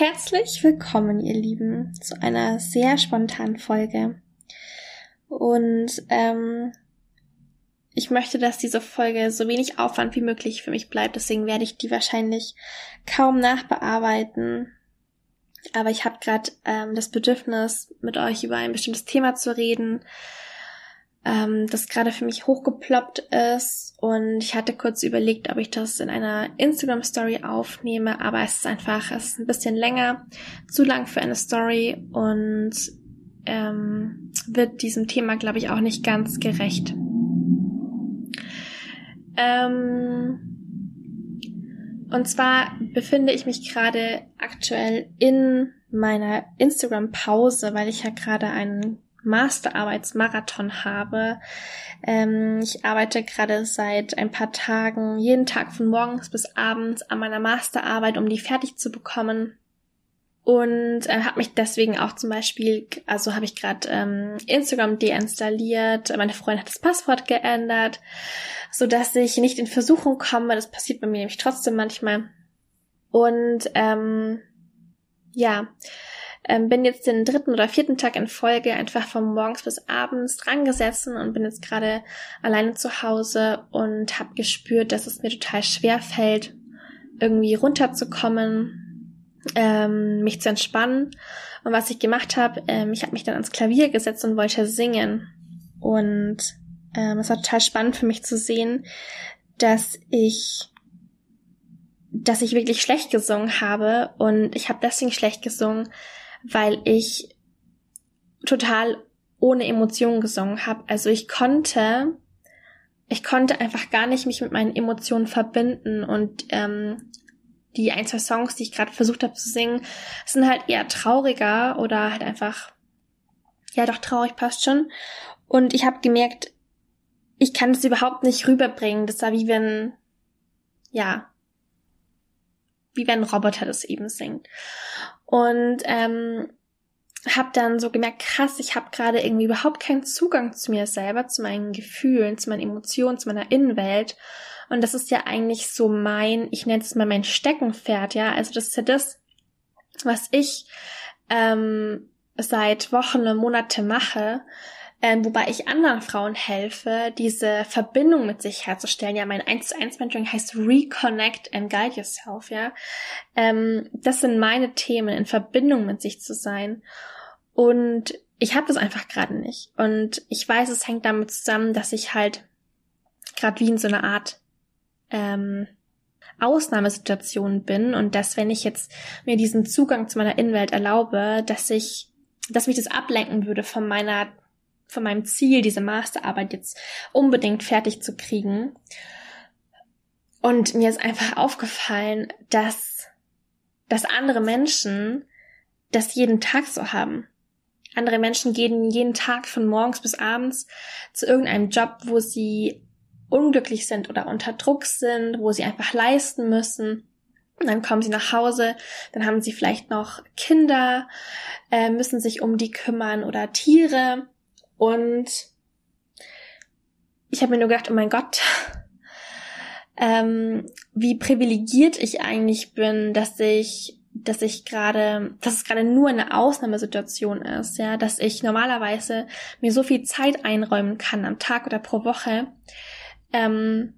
Herzlich willkommen, ihr Lieben, zu einer sehr spontanen Folge. Und ähm, ich möchte, dass diese Folge so wenig Aufwand wie möglich für mich bleibt, deswegen werde ich die wahrscheinlich kaum nachbearbeiten. Aber ich habe gerade ähm, das Bedürfnis, mit euch über ein bestimmtes Thema zu reden, ähm, das gerade für mich hochgeploppt ist und ich hatte kurz überlegt, ob ich das in einer Instagram Story aufnehme, aber es ist einfach, es ist ein bisschen länger, zu lang für eine Story und ähm, wird diesem Thema, glaube ich, auch nicht ganz gerecht. Ähm, und zwar befinde ich mich gerade aktuell in meiner Instagram-Pause, weil ich ja gerade einen Masterarbeitsmarathon habe. Ähm, ich arbeite gerade seit ein paar Tagen jeden Tag von morgens bis abends an meiner Masterarbeit, um die fertig zu bekommen. Und äh, habe mich deswegen auch zum Beispiel, also habe ich gerade ähm, Instagram deinstalliert, meine Freundin hat das Passwort geändert, so dass ich nicht in Versuchung komme. Das passiert bei mir nämlich trotzdem manchmal. Und ähm, ja, ähm, bin jetzt den dritten oder vierten Tag in Folge einfach von morgens bis abends dran gesessen und bin jetzt gerade alleine zu Hause und habe gespürt, dass es mir total schwer fällt, irgendwie runterzukommen, ähm, mich zu entspannen. Und was ich gemacht habe, ähm, ich habe mich dann ans Klavier gesetzt und wollte singen. Und ähm, es war total spannend für mich zu sehen, dass ich dass ich wirklich schlecht gesungen habe und ich habe deswegen schlecht gesungen, weil ich total ohne Emotionen gesungen habe. Also ich konnte, ich konnte einfach gar nicht mich mit meinen Emotionen verbinden und ähm, die ein, zwei Songs, die ich gerade versucht habe zu singen, sind halt eher trauriger oder halt einfach, ja doch traurig passt schon. Und ich habe gemerkt, ich kann es überhaupt nicht rüberbringen. Das war wie wenn, ja, wie wenn ein Roboter das eben singt. Und ähm, habe dann so gemerkt, krass, ich habe gerade irgendwie überhaupt keinen Zugang zu mir selber, zu meinen Gefühlen, zu meinen Emotionen, zu meiner Innenwelt. Und das ist ja eigentlich so mein, ich nenne es mal mein Steckenpferd, ja. Also das ist ja das, was ich ähm, seit Wochen und Monate mache, ähm, wobei ich anderen Frauen helfe, diese Verbindung mit sich herzustellen. Ja, mein 1 zu 1 Mentoring heißt Reconnect and Guide Yourself, ja. Ähm, das sind meine Themen, in Verbindung mit sich zu sein. Und ich habe das einfach gerade nicht. Und ich weiß, es hängt damit zusammen, dass ich halt gerade wie in so einer Art ähm, Ausnahmesituation bin und dass wenn ich jetzt mir diesen Zugang zu meiner Innenwelt erlaube, dass ich, dass mich das ablenken würde von meiner von meinem Ziel, diese Masterarbeit jetzt unbedingt fertig zu kriegen. Und mir ist einfach aufgefallen, dass, dass andere Menschen das jeden Tag so haben. Andere Menschen gehen jeden Tag von morgens bis abends zu irgendeinem Job, wo sie unglücklich sind oder unter Druck sind, wo sie einfach leisten müssen. Und dann kommen sie nach Hause, dann haben sie vielleicht noch Kinder, äh, müssen sich um die kümmern oder Tiere und ich habe mir nur gedacht, oh mein Gott, ähm, wie privilegiert ich eigentlich bin, dass ich dass ich gerade, dass es gerade nur eine Ausnahmesituation ist, ja, dass ich normalerweise mir so viel Zeit einräumen kann am Tag oder pro Woche, ähm,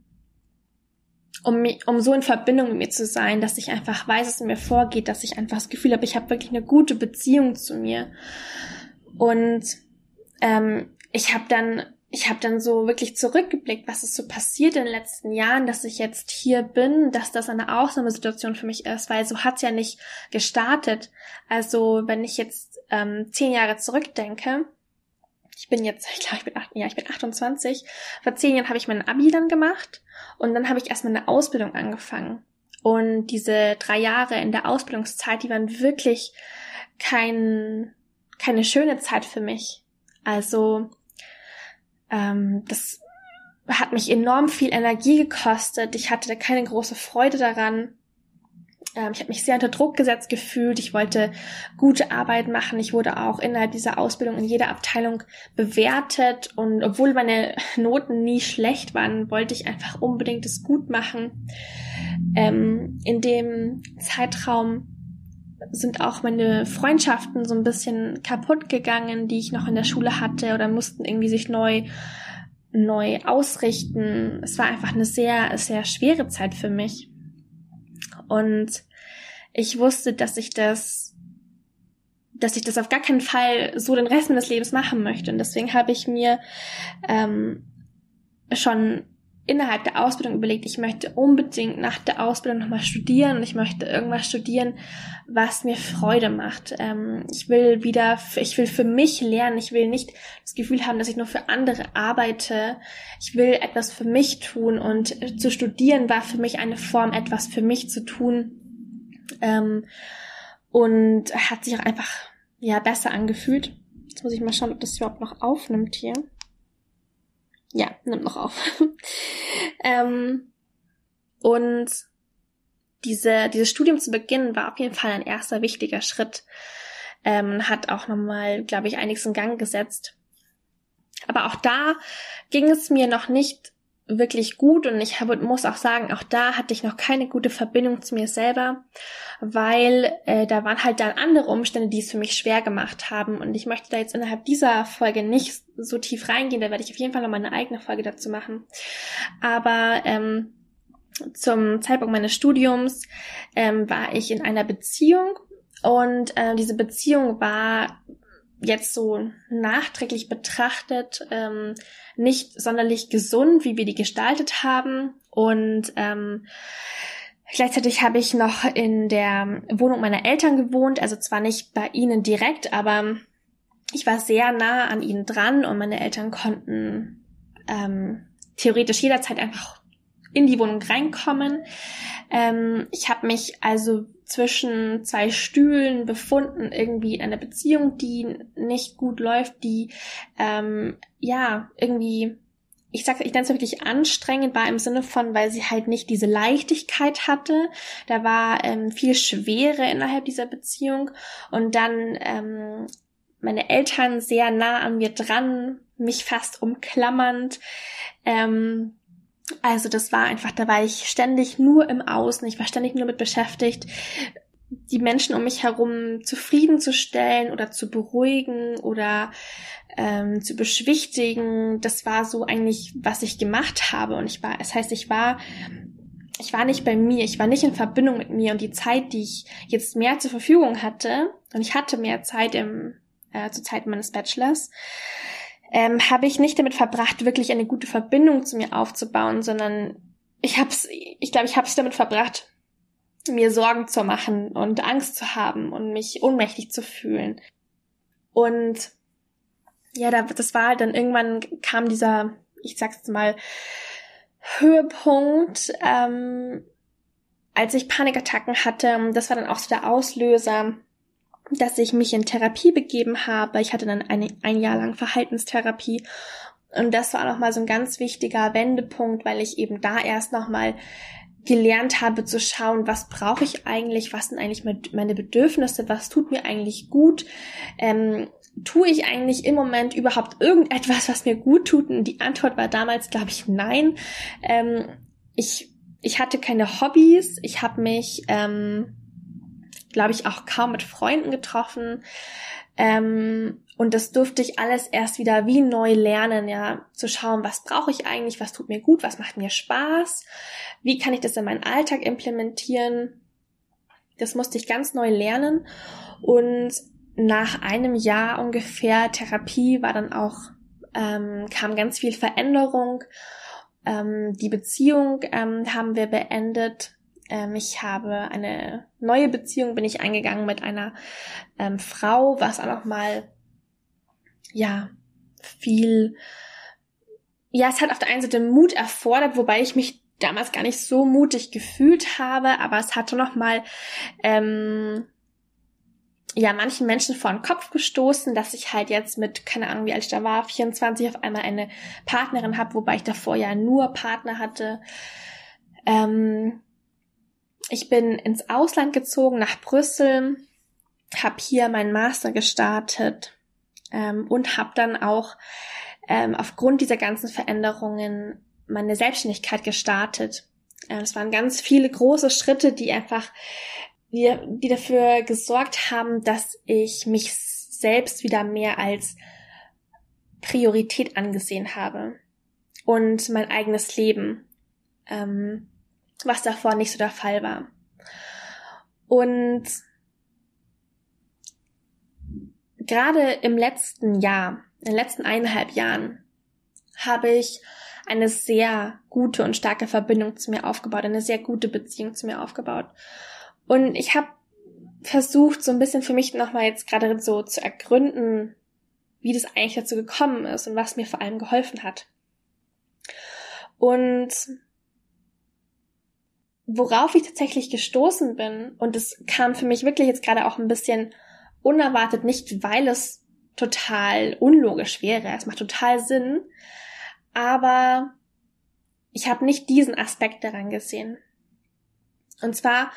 um, um so in Verbindung mit mir zu sein, dass ich einfach weiß, was in mir vorgeht, dass ich einfach das Gefühl habe, ich habe wirklich eine gute Beziehung zu mir. Und ähm, ich habe dann ich habe dann so wirklich zurückgeblickt, was ist so passiert in den letzten Jahren, dass ich jetzt hier bin, dass das eine Ausnahmesituation für mich ist, weil so hat's ja nicht gestartet. Also wenn ich jetzt ähm, zehn Jahre zurückdenke, ich bin jetzt, ich glaube, ich bin, acht, ja, ich bin 28. Vor zehn Jahren habe ich mein Abi dann gemacht und dann habe ich erstmal eine Ausbildung angefangen. Und diese drei Jahre in der Ausbildungszeit, die waren wirklich kein, keine schöne Zeit für mich also ähm, das hat mich enorm viel Energie gekostet. Ich hatte keine große Freude daran. Ähm, ich habe mich sehr unter Druck gesetzt gefühlt. Ich wollte gute Arbeit machen. Ich wurde auch innerhalb dieser Ausbildung in jeder Abteilung bewertet. Und obwohl meine Noten nie schlecht waren, wollte ich einfach unbedingt es gut machen. Ähm, in dem Zeitraum sind auch meine Freundschaften so ein bisschen kaputt gegangen, die ich noch in der Schule hatte oder mussten irgendwie sich neu neu ausrichten. Es war einfach eine sehr sehr schwere Zeit für mich. Und ich wusste, dass ich das dass ich das auf gar keinen Fall so den Rest meines Lebens machen möchte. Und deswegen habe ich mir ähm, schon innerhalb der Ausbildung überlegt, ich möchte unbedingt nach der Ausbildung nochmal studieren und ich möchte irgendwas studieren, was mir Freude macht. Ähm, ich will wieder, ich will für mich lernen, ich will nicht das Gefühl haben, dass ich nur für andere arbeite. Ich will etwas für mich tun und zu studieren war für mich eine Form, etwas für mich zu tun. Ähm, und hat sich auch einfach, ja, besser angefühlt. Jetzt muss ich mal schauen, ob das überhaupt noch aufnimmt hier. Ja, nimmt noch auf. ähm, und diese, dieses Studium zu beginnen war auf jeden Fall ein erster wichtiger Schritt. Ähm, hat auch nochmal, glaube ich, einiges in Gang gesetzt. Aber auch da ging es mir noch nicht wirklich gut und ich habe, muss auch sagen, auch da hatte ich noch keine gute Verbindung zu mir selber, weil äh, da waren halt dann andere Umstände, die es für mich schwer gemacht haben und ich möchte da jetzt innerhalb dieser Folge nicht so tief reingehen, da werde ich auf jeden Fall noch meine eigene Folge dazu machen. Aber ähm, zum Zeitpunkt meines Studiums ähm, war ich in einer Beziehung und äh, diese Beziehung war jetzt so nachträglich betrachtet ähm, nicht sonderlich gesund, wie wir die gestaltet haben. Und ähm, gleichzeitig habe ich noch in der Wohnung meiner Eltern gewohnt, also zwar nicht bei ihnen direkt, aber ich war sehr nah an ihnen dran und meine Eltern konnten ähm, theoretisch jederzeit einfach in die Wohnung reinkommen. Ähm, ich habe mich also zwischen zwei Stühlen befunden, irgendwie in einer Beziehung, die nicht gut läuft, die ähm, ja irgendwie ich sag, ich nenne es wirklich anstrengend war im Sinne von, weil sie halt nicht diese Leichtigkeit hatte. Da war ähm, viel Schwere innerhalb dieser Beziehung und dann ähm, meine Eltern sehr nah an mir dran, mich fast umklammernd. Ähm, also das war einfach, da war ich ständig nur im Außen, ich war ständig nur mit beschäftigt, die Menschen um mich herum zufriedenzustellen oder zu beruhigen oder ähm, zu beschwichtigen. Das war so eigentlich, was ich gemacht habe. Und ich war, es das heißt, ich war, ich war nicht bei mir, ich war nicht in Verbindung mit mir. Und die Zeit, die ich jetzt mehr zur Verfügung hatte, und ich hatte mehr Zeit im, äh, zur Zeit meines Bachelors, ähm, habe ich nicht damit verbracht, wirklich eine gute Verbindung zu mir aufzubauen, sondern ich hab's, ich glaube, ich habe es damit verbracht, mir Sorgen zu machen und Angst zu haben und mich ohnmächtig zu fühlen. Und ja, da, das war halt dann irgendwann kam dieser, ich sag's jetzt mal, Höhepunkt, ähm, als ich Panikattacken hatte. Das war dann auch so der Auslöser, dass ich mich in Therapie begeben habe. Ich hatte dann eine, ein Jahr lang Verhaltenstherapie. Und das war nochmal so ein ganz wichtiger Wendepunkt, weil ich eben da erst nochmal gelernt habe zu schauen, was brauche ich eigentlich, was sind eigentlich meine Bedürfnisse, was tut mir eigentlich gut, ähm, tue ich eigentlich im Moment überhaupt irgendetwas, was mir gut tut? Und die Antwort war damals, glaube ich, nein. Ähm, ich, ich hatte keine Hobbys, ich habe mich ähm, glaube ich, auch kaum mit Freunden getroffen. Ähm, und das durfte ich alles erst wieder wie neu lernen, ja, zu schauen, was brauche ich eigentlich, was tut mir gut, was macht mir Spaß, wie kann ich das in meinen Alltag implementieren. Das musste ich ganz neu lernen. Und nach einem Jahr ungefähr Therapie war dann auch, ähm, kam ganz viel Veränderung. Ähm, die Beziehung ähm, haben wir beendet ähm, ich habe eine neue Beziehung, bin ich eingegangen mit einer ähm, Frau, was auch noch mal ja viel ja, es hat auf der einen Seite Mut erfordert, wobei ich mich damals gar nicht so mutig gefühlt habe, aber es hatte noch mal ähm, ja manchen Menschen vor den Kopf gestoßen, dass ich halt jetzt mit keine Ahnung wie alt ich da war 24 auf einmal eine Partnerin habe, wobei ich davor ja nur Partner hatte. Ähm, ich bin ins Ausland gezogen, nach Brüssel, habe hier meinen Master gestartet ähm, und habe dann auch ähm, aufgrund dieser ganzen Veränderungen meine Selbstständigkeit gestartet. Äh, es waren ganz viele große Schritte, die einfach die, die dafür gesorgt haben, dass ich mich selbst wieder mehr als Priorität angesehen habe und mein eigenes Leben, ähm, was davor nicht so der Fall war. Und gerade im letzten Jahr, in den letzten eineinhalb Jahren, habe ich eine sehr gute und starke Verbindung zu mir aufgebaut, eine sehr gute Beziehung zu mir aufgebaut. Und ich habe versucht, so ein bisschen für mich nochmal jetzt gerade so zu ergründen, wie das eigentlich dazu gekommen ist und was mir vor allem geholfen hat. Und worauf ich tatsächlich gestoßen bin, und es kam für mich wirklich jetzt gerade auch ein bisschen unerwartet, nicht weil es total unlogisch wäre, es macht total Sinn, aber ich habe nicht diesen Aspekt daran gesehen. Und zwar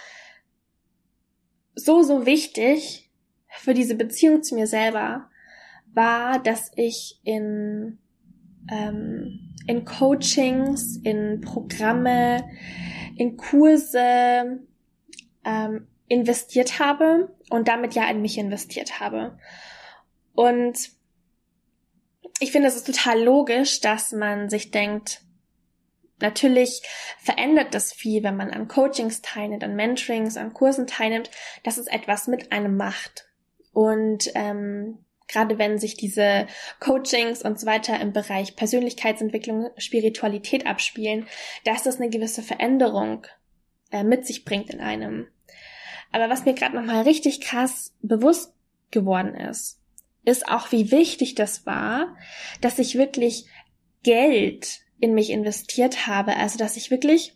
so, so wichtig für diese Beziehung zu mir selber war, dass ich in, ähm, in Coachings, in Programme, in Kurse ähm, investiert habe und damit ja in mich investiert habe. Und ich finde, es ist total logisch, dass man sich denkt, natürlich verändert das viel, wenn man an Coachings teilnimmt, an Mentorings, an Kursen teilnimmt, dass es etwas mit einem macht. Und ähm, gerade wenn sich diese Coachings und so weiter im Bereich Persönlichkeitsentwicklung, Spiritualität abspielen, dass das eine gewisse Veränderung äh, mit sich bringt in einem. Aber was mir gerade nochmal richtig krass bewusst geworden ist, ist auch, wie wichtig das war, dass ich wirklich Geld in mich investiert habe. Also, dass ich wirklich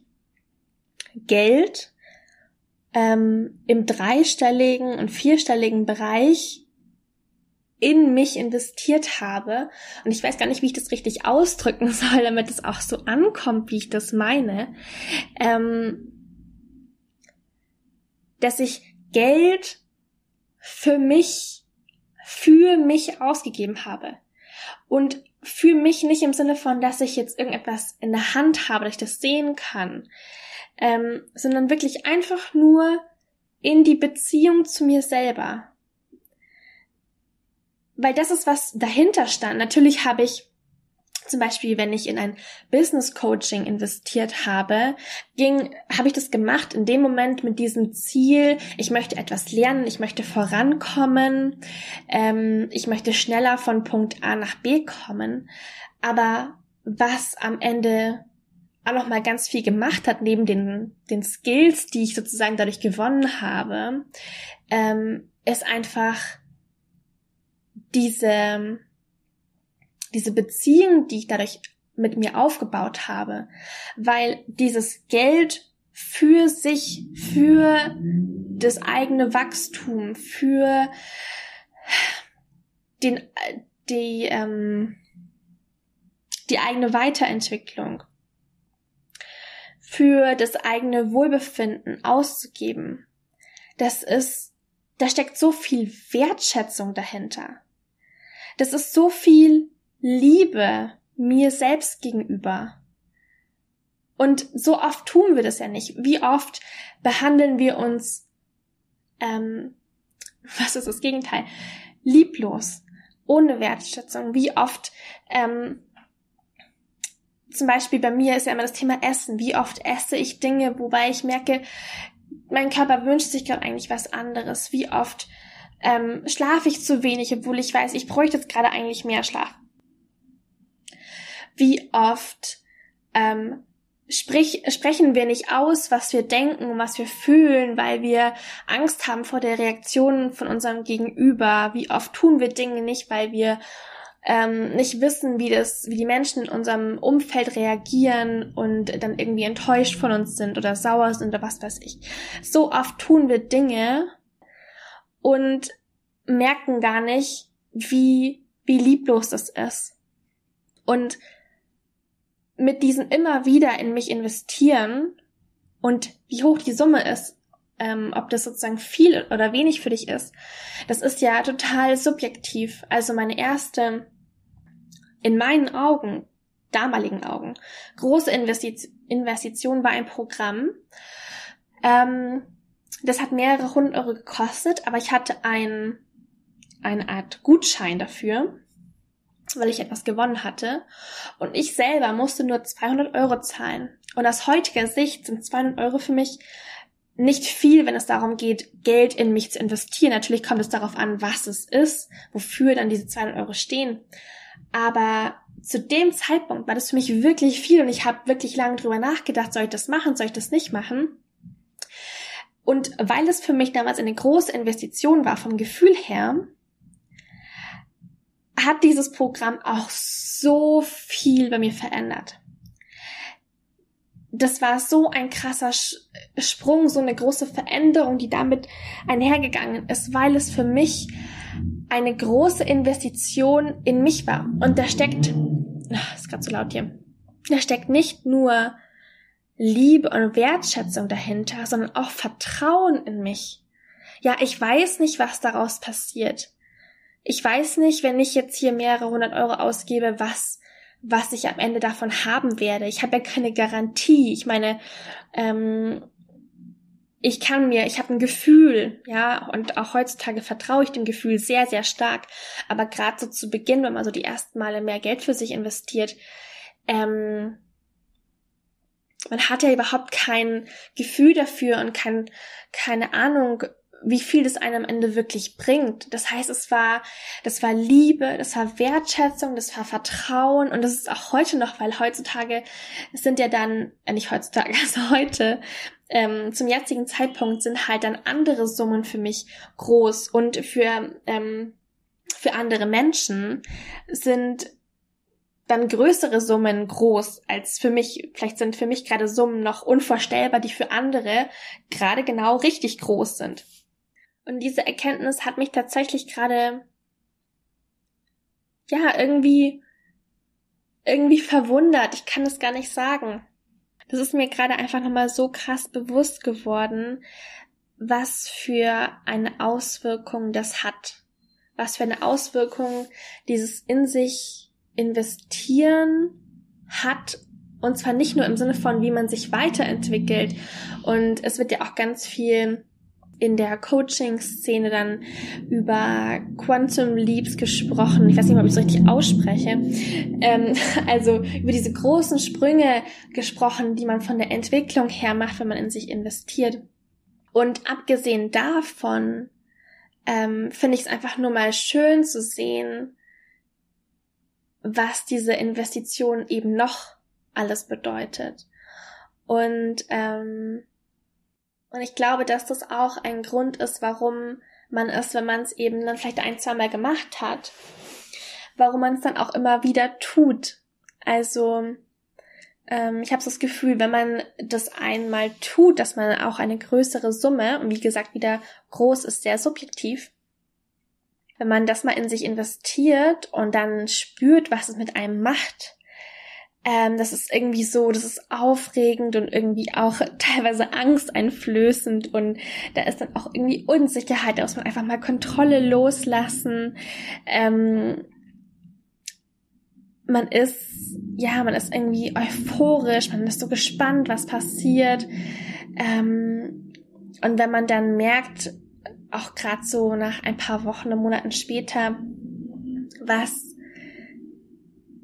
Geld ähm, im dreistelligen und vierstelligen Bereich in mich investiert habe. Und ich weiß gar nicht, wie ich das richtig ausdrücken soll, damit es auch so ankommt, wie ich das meine. Ähm, dass ich Geld für mich, für mich ausgegeben habe. Und für mich nicht im Sinne von, dass ich jetzt irgendetwas in der Hand habe, dass ich das sehen kann, ähm, sondern wirklich einfach nur in die Beziehung zu mir selber. Weil das ist, was dahinter stand. Natürlich habe ich zum Beispiel, wenn ich in ein Business Coaching investiert habe, ging, habe ich das gemacht in dem Moment mit diesem Ziel, ich möchte etwas lernen, ich möchte vorankommen, ähm, ich möchte schneller von Punkt A nach B kommen. Aber was am Ende auch noch mal ganz viel gemacht hat, neben den, den Skills, die ich sozusagen dadurch gewonnen habe, ähm, ist einfach diese, diese Beziehung, die ich dadurch mit mir aufgebaut habe, weil dieses Geld für sich, für das eigene Wachstum, für den, die, ähm, die eigene Weiterentwicklung, für das eigene Wohlbefinden auszugeben, das ist, da steckt so viel Wertschätzung dahinter. Das ist so viel Liebe mir selbst gegenüber. Und so oft tun wir das ja nicht. Wie oft behandeln wir uns, ähm, was ist das Gegenteil? Lieblos, ohne Wertschätzung. Wie oft, ähm, zum Beispiel bei mir ist ja immer das Thema Essen. Wie oft esse ich Dinge, wobei ich merke, mein Körper wünscht sich gerade eigentlich was anderes. Wie oft ähm, schlafe ich zu wenig, obwohl ich weiß, ich bräuchte jetzt gerade eigentlich mehr Schlaf wie oft ähm, sprich, sprechen wir nicht aus, was wir denken und was wir fühlen, weil wir Angst haben vor der Reaktion von unserem Gegenüber. Wie oft tun wir Dinge nicht, weil wir ähm, nicht wissen, wie das, wie die Menschen in unserem Umfeld reagieren und dann irgendwie enttäuscht von uns sind oder sauer sind oder was weiß ich. So oft tun wir Dinge und merken gar nicht, wie, wie lieblos das ist. Und mit diesem immer wieder in mich investieren und wie hoch die Summe ist, ähm, ob das sozusagen viel oder wenig für dich ist, das ist ja total subjektiv. Also meine erste, in meinen Augen, damaligen Augen, große Investition, war ein Programm, ähm, das hat mehrere hundert Euro gekostet, aber ich hatte ein, eine Art Gutschein dafür, weil ich etwas gewonnen hatte. Und ich selber musste nur 200 Euro zahlen. Und aus heutiger Sicht sind 200 Euro für mich nicht viel, wenn es darum geht, Geld in mich zu investieren. Natürlich kommt es darauf an, was es ist, wofür dann diese 200 Euro stehen. Aber zu dem Zeitpunkt war das für mich wirklich viel und ich habe wirklich lange drüber nachgedacht, soll ich das machen, soll ich das nicht machen? Und weil es für mich damals eine große Investition war vom Gefühl her, hat dieses Programm auch so viel bei mir verändert. Das war so ein krasser Sprung, so eine große Veränderung, die damit einhergegangen ist, weil es für mich eine große Investition in mich war. Und da steckt, ach, ist gerade so laut hier, da steckt nicht nur Liebe und Wertschätzung dahinter, sondern auch Vertrauen in mich. Ja, ich weiß nicht, was daraus passiert. Ich weiß nicht, wenn ich jetzt hier mehrere hundert Euro ausgebe, was was ich am Ende davon haben werde. Ich habe ja keine Garantie. Ich meine, ähm, ich kann mir, ich habe ein Gefühl, ja, und auch heutzutage vertraue ich dem Gefühl sehr, sehr stark. Aber gerade so zu Beginn, wenn man so die ersten Male mehr Geld für sich investiert, ähm, man hat ja überhaupt kein Gefühl dafür und kein, keine Ahnung, wie viel das einem am Ende wirklich bringt. Das heißt, es war, das war Liebe, das war Wertschätzung, das war Vertrauen und das ist auch heute noch, weil heutzutage sind ja dann, äh nicht heutzutage, also heute, ähm, zum jetzigen Zeitpunkt sind halt dann andere Summen für mich groß und für, ähm, für andere Menschen sind dann größere Summen groß als für mich. Vielleicht sind für mich gerade Summen noch unvorstellbar, die für andere gerade genau richtig groß sind. Und diese Erkenntnis hat mich tatsächlich gerade, ja, irgendwie, irgendwie verwundert. Ich kann es gar nicht sagen. Das ist mir gerade einfach nochmal so krass bewusst geworden, was für eine Auswirkung das hat. Was für eine Auswirkung dieses in sich investieren hat. Und zwar nicht nur im Sinne von, wie man sich weiterentwickelt. Und es wird ja auch ganz viel in der Coaching-Szene dann über Quantum Leaps gesprochen. Ich weiß nicht ob ich es richtig ausspreche. Ähm, also über diese großen Sprünge gesprochen, die man von der Entwicklung her macht, wenn man in sich investiert. Und abgesehen davon ähm, finde ich es einfach nur mal schön zu sehen, was diese Investition eben noch alles bedeutet. Und ähm, und ich glaube, dass das auch ein Grund ist, warum man es, wenn man es eben dann vielleicht ein, zwei Mal gemacht hat, warum man es dann auch immer wieder tut. Also ähm, ich habe so das Gefühl, wenn man das einmal tut, dass man auch eine größere Summe, und wie gesagt, wieder groß ist sehr subjektiv, wenn man das mal in sich investiert und dann spürt, was es mit einem macht, ähm, das ist irgendwie so, das ist aufregend und irgendwie auch teilweise angsteinflößend und da ist dann auch irgendwie Unsicherheit, da muss man einfach mal Kontrolle loslassen. Ähm, man ist, ja, man ist irgendwie euphorisch, man ist so gespannt, was passiert. Ähm, und wenn man dann merkt, auch gerade so nach ein paar Wochen und Monaten später, was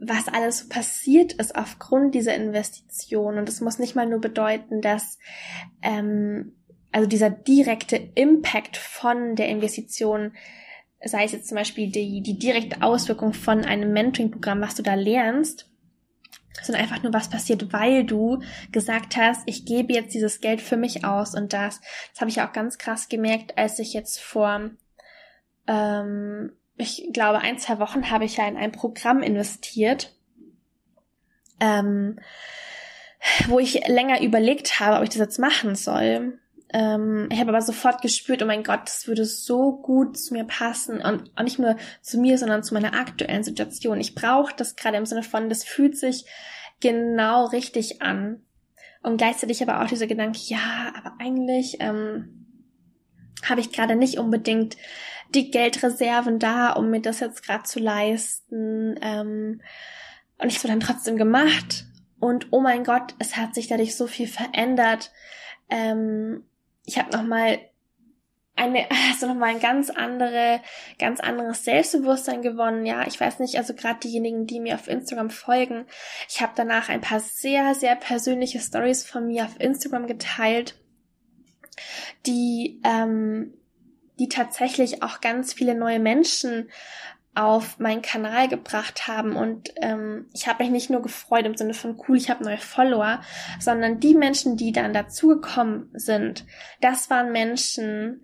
was alles passiert ist aufgrund dieser Investition. Und es muss nicht mal nur bedeuten, dass ähm, also dieser direkte Impact von der Investition, sei es jetzt zum Beispiel die, die direkte Auswirkung von einem Mentoring-Programm, was du da lernst, sondern einfach nur was passiert, weil du gesagt hast, ich gebe jetzt dieses Geld für mich aus und das, das habe ich auch ganz krass gemerkt, als ich jetzt vor ähm, ich glaube, ein, zwei Wochen habe ich ja in ein Programm investiert, ähm, wo ich länger überlegt habe, ob ich das jetzt machen soll. Ähm, ich habe aber sofort gespürt, oh mein Gott, das würde so gut zu mir passen und auch nicht nur zu mir, sondern zu meiner aktuellen Situation. Ich brauche das gerade im Sinne von, das fühlt sich genau richtig an. Und gleichzeitig aber auch dieser Gedanke, ja, aber eigentlich ähm, habe ich gerade nicht unbedingt die Geldreserven da, um mir das jetzt gerade zu leisten. Ähm, und ich habe dann trotzdem gemacht. Und oh mein Gott, es hat sich dadurch so viel verändert. Ähm, ich habe nochmal eine, also nochmal ein ganz andere, ganz anderes Selbstbewusstsein gewonnen. Ja, ich weiß nicht, also gerade diejenigen, die mir auf Instagram folgen, ich habe danach ein paar sehr, sehr persönliche Stories von mir auf Instagram geteilt, die, ähm, die tatsächlich auch ganz viele neue Menschen auf meinen Kanal gebracht haben und ähm, ich habe mich nicht nur gefreut im Sinne von cool, ich habe neue Follower, sondern die Menschen, die dann dazugekommen sind, das waren Menschen,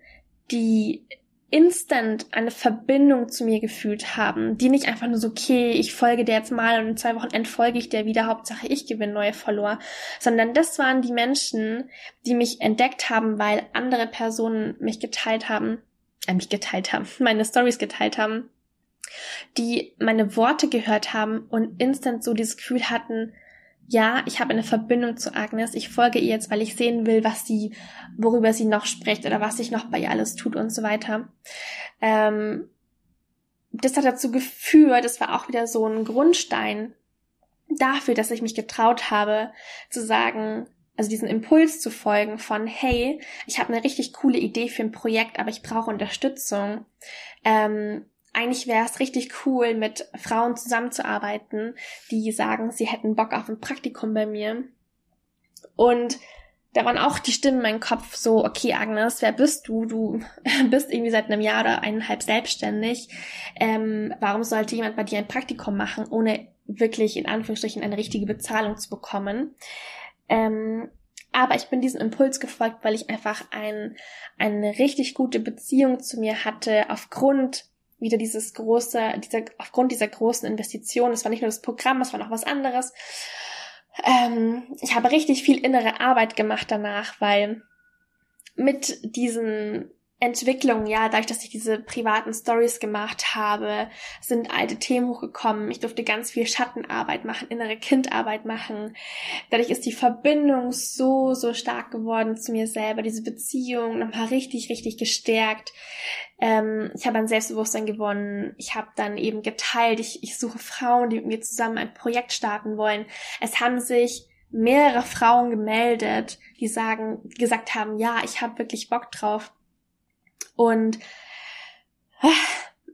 die instant eine Verbindung zu mir gefühlt haben, die nicht einfach nur so, okay, ich folge der jetzt mal und in zwei Wochen entfolge ich der wieder, Hauptsache ich gewinne neue Follower, sondern das waren die Menschen, die mich entdeckt haben, weil andere Personen mich geteilt haben, äh, mich geteilt haben, meine Stories geteilt haben, die meine Worte gehört haben und instant so dieses Gefühl hatten, ja, ich habe eine Verbindung zu Agnes. Ich folge ihr jetzt, weil ich sehen will, was sie, worüber sie noch spricht oder was sich noch bei ihr alles tut und so weiter. Ähm, das hat dazu geführt, das war auch wieder so ein Grundstein dafür, dass ich mich getraut habe, zu sagen, also diesen Impuls zu folgen von, hey, ich habe eine richtig coole Idee für ein Projekt, aber ich brauche Unterstützung. Ähm, eigentlich wäre es richtig cool, mit Frauen zusammenzuarbeiten, die sagen, sie hätten Bock auf ein Praktikum bei mir. Und da waren auch die Stimmen in meinem Kopf so, okay, Agnes, wer bist du? Du bist irgendwie seit einem Jahr oder eineinhalb selbstständig. Ähm, warum sollte jemand bei dir ein Praktikum machen, ohne wirklich in Anführungsstrichen eine richtige Bezahlung zu bekommen? Ähm, aber ich bin diesem Impuls gefolgt, weil ich einfach ein, eine richtig gute Beziehung zu mir hatte, aufgrund wieder dieses große, dieser, aufgrund dieser großen Investition, es war nicht nur das Programm, es war noch was anderes. Ähm, ich habe richtig viel innere Arbeit gemacht danach, weil mit diesen Entwicklung, ja, dadurch, dass ich diese privaten Stories gemacht habe, sind alte Themen hochgekommen. Ich durfte ganz viel Schattenarbeit machen, innere Kindarbeit machen. Dadurch ist die Verbindung so, so stark geworden zu mir selber, diese Beziehung nochmal richtig, richtig gestärkt. Ähm, ich habe ein Selbstbewusstsein gewonnen. Ich habe dann eben geteilt. Ich, ich suche Frauen, die mit mir zusammen ein Projekt starten wollen. Es haben sich mehrere Frauen gemeldet, die sagen, gesagt haben, ja, ich habe wirklich Bock drauf und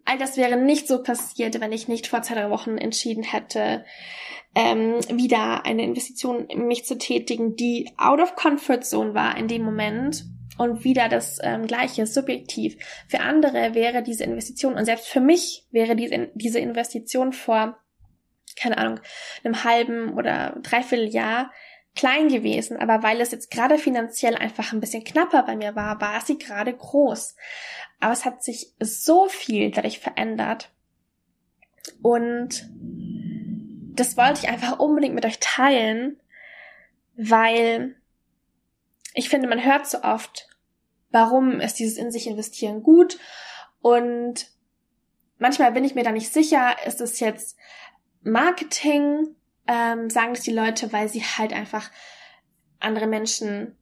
all das wäre nicht so passiert, wenn ich nicht vor zwei, drei Wochen entschieden hätte, ähm, wieder eine Investition in mich zu tätigen, die out of comfort zone war in dem Moment. Und wieder das ähm, gleiche, subjektiv. Für andere wäre diese Investition, und selbst für mich wäre diese, diese Investition vor, keine Ahnung, einem halben oder dreiviertel Jahr klein gewesen, aber weil es jetzt gerade finanziell einfach ein bisschen knapper bei mir war, war sie gerade groß. Aber es hat sich so viel dadurch verändert. Und das wollte ich einfach unbedingt mit euch teilen, weil ich finde, man hört so oft, warum ist dieses in sich investieren gut und manchmal bin ich mir da nicht sicher, ist es jetzt Marketing ähm, sagen das die Leute, weil sie halt einfach andere Menschen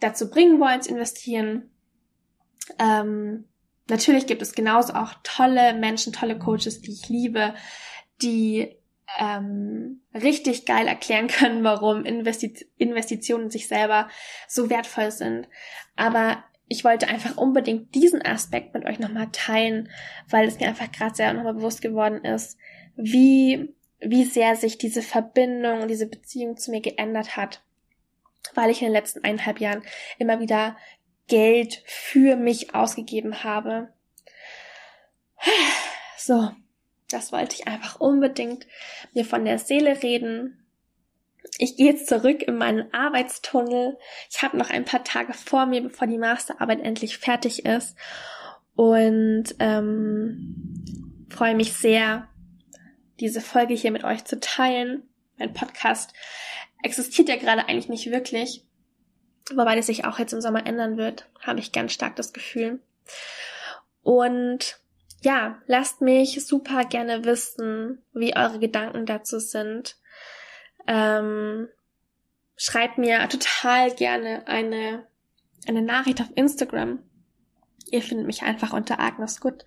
dazu bringen wollen zu investieren. Ähm, natürlich gibt es genauso auch tolle Menschen, tolle Coaches, die ich liebe, die ähm, richtig geil erklären können, warum Investi Investitionen in sich selber so wertvoll sind. Aber ich wollte einfach unbedingt diesen Aspekt mit euch nochmal teilen, weil es mir einfach gerade sehr nochmal bewusst geworden ist, wie wie sehr sich diese Verbindung und diese Beziehung zu mir geändert hat, weil ich in den letzten eineinhalb Jahren immer wieder Geld für mich ausgegeben habe. So, das wollte ich einfach unbedingt mir von der Seele reden. Ich gehe jetzt zurück in meinen Arbeitstunnel. Ich habe noch ein paar Tage vor mir, bevor die Masterarbeit endlich fertig ist. Und ähm, freue mich sehr, diese Folge hier mit euch zu teilen. Mein Podcast existiert ja gerade eigentlich nicht wirklich, wobei das sich auch jetzt im Sommer ändern wird, habe ich ganz stark das Gefühl. Und ja, lasst mich super gerne wissen, wie eure Gedanken dazu sind. Ähm, schreibt mir total gerne eine, eine Nachricht auf Instagram. Ihr findet mich einfach unter Agnes Gut.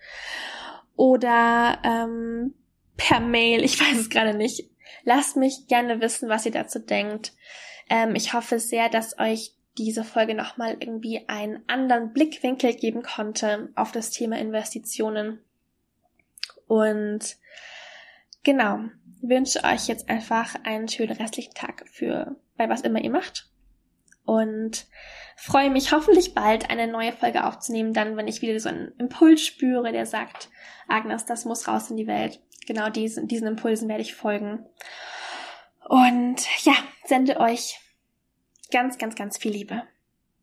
Oder ähm, per Mail, ich weiß es gerade nicht. Lasst mich gerne wissen, was ihr dazu denkt. Ähm, ich hoffe sehr, dass euch diese Folge nochmal irgendwie einen anderen Blickwinkel geben konnte auf das Thema Investitionen. Und genau, wünsche euch jetzt einfach einen schönen restlichen Tag für bei was immer ihr macht. Und freue mich hoffentlich bald eine neue Folge aufzunehmen, dann wenn ich wieder so einen Impuls spüre, der sagt, Agnes, das muss raus in die Welt. Genau diesen, diesen Impulsen werde ich folgen. Und ja, sende euch ganz, ganz, ganz viel Liebe.